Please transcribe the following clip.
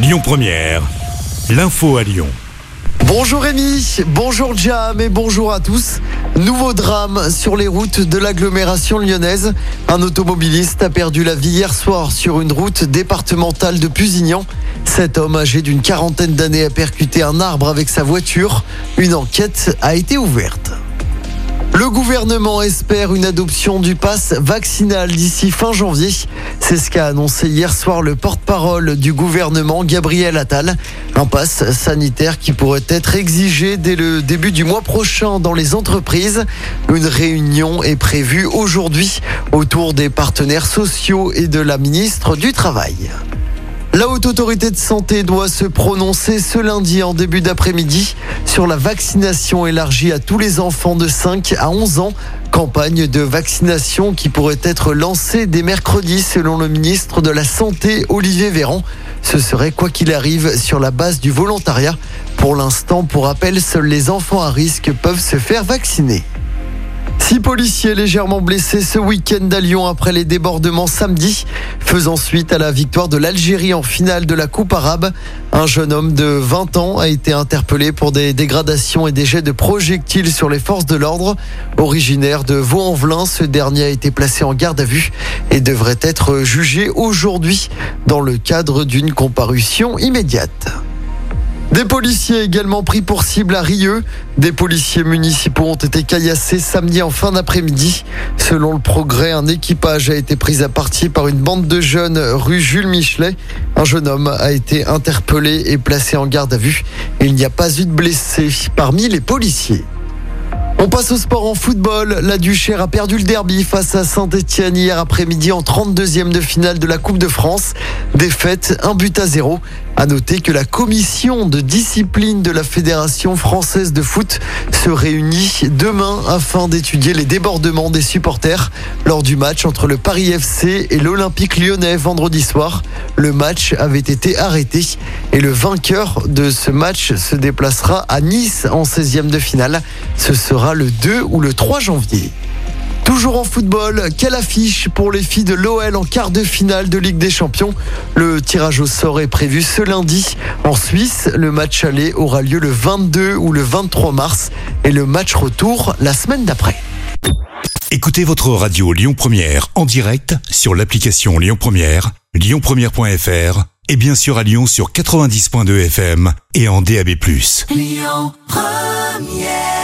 Lyon Première, l'info à Lyon. Bonjour Rémi, bonjour Jam et bonjour à tous. Nouveau drame sur les routes de l'agglomération lyonnaise. Un automobiliste a perdu la vie hier soir sur une route départementale de Pusignan. Cet homme âgé d'une quarantaine d'années a percuté un arbre avec sa voiture. Une enquête a été ouverte. Le gouvernement espère une adoption du pass vaccinal d'ici fin janvier. C'est ce qu'a annoncé hier soir le porte-parole du gouvernement, Gabriel Attal. Un pass sanitaire qui pourrait être exigé dès le début du mois prochain dans les entreprises. Une réunion est prévue aujourd'hui autour des partenaires sociaux et de la ministre du Travail. La Haute Autorité de Santé doit se prononcer ce lundi en début d'après-midi sur la vaccination élargie à tous les enfants de 5 à 11 ans. Campagne de vaccination qui pourrait être lancée dès mercredi selon le ministre de la Santé Olivier Véran. Ce serait quoi qu'il arrive sur la base du volontariat. Pour l'instant, pour rappel, seuls les enfants à risque peuvent se faire vacciner. Six policiers légèrement blessés ce week-end à Lyon après les débordements samedi, faisant suite à la victoire de l'Algérie en finale de la Coupe arabe. Un jeune homme de 20 ans a été interpellé pour des dégradations et des jets de projectiles sur les forces de l'ordre. Originaire de Vaux-en-Velin, ce dernier a été placé en garde à vue et devrait être jugé aujourd'hui dans le cadre d'une comparution immédiate. Des policiers également pris pour cible à Rieux. Des policiers municipaux ont été caillassés samedi en fin d'après-midi. Selon le progrès, un équipage a été pris à partie par une bande de jeunes rue Jules Michelet. Un jeune homme a été interpellé et placé en garde à vue. Il n'y a pas eu de blessés parmi les policiers. On passe au sport en football. La Duchère a perdu le derby face à Saint-Etienne hier après-midi en 32e de finale de la Coupe de France. Défaite, un but à zéro. À noter que la commission de discipline de la Fédération française de foot se réunit demain afin d'étudier les débordements des supporters lors du match entre le Paris FC et l'Olympique lyonnais vendredi soir. Le match avait été arrêté et le vainqueur de ce match se déplacera à Nice en 16e de finale. Ce sera le 2 ou le 3 janvier. Toujours en football, quelle affiche pour les filles de l'OL en quart de finale de Ligue des Champions? Le tirage au sort est prévu ce lundi. En Suisse, le match aller aura lieu le 22 ou le 23 mars et le match retour la semaine d'après. Écoutez votre radio Lyon Première en direct sur l'application Lyon Première, lyonpremière.fr et bien sûr à Lyon sur 90.2 FM et en DAB+. Lyon Première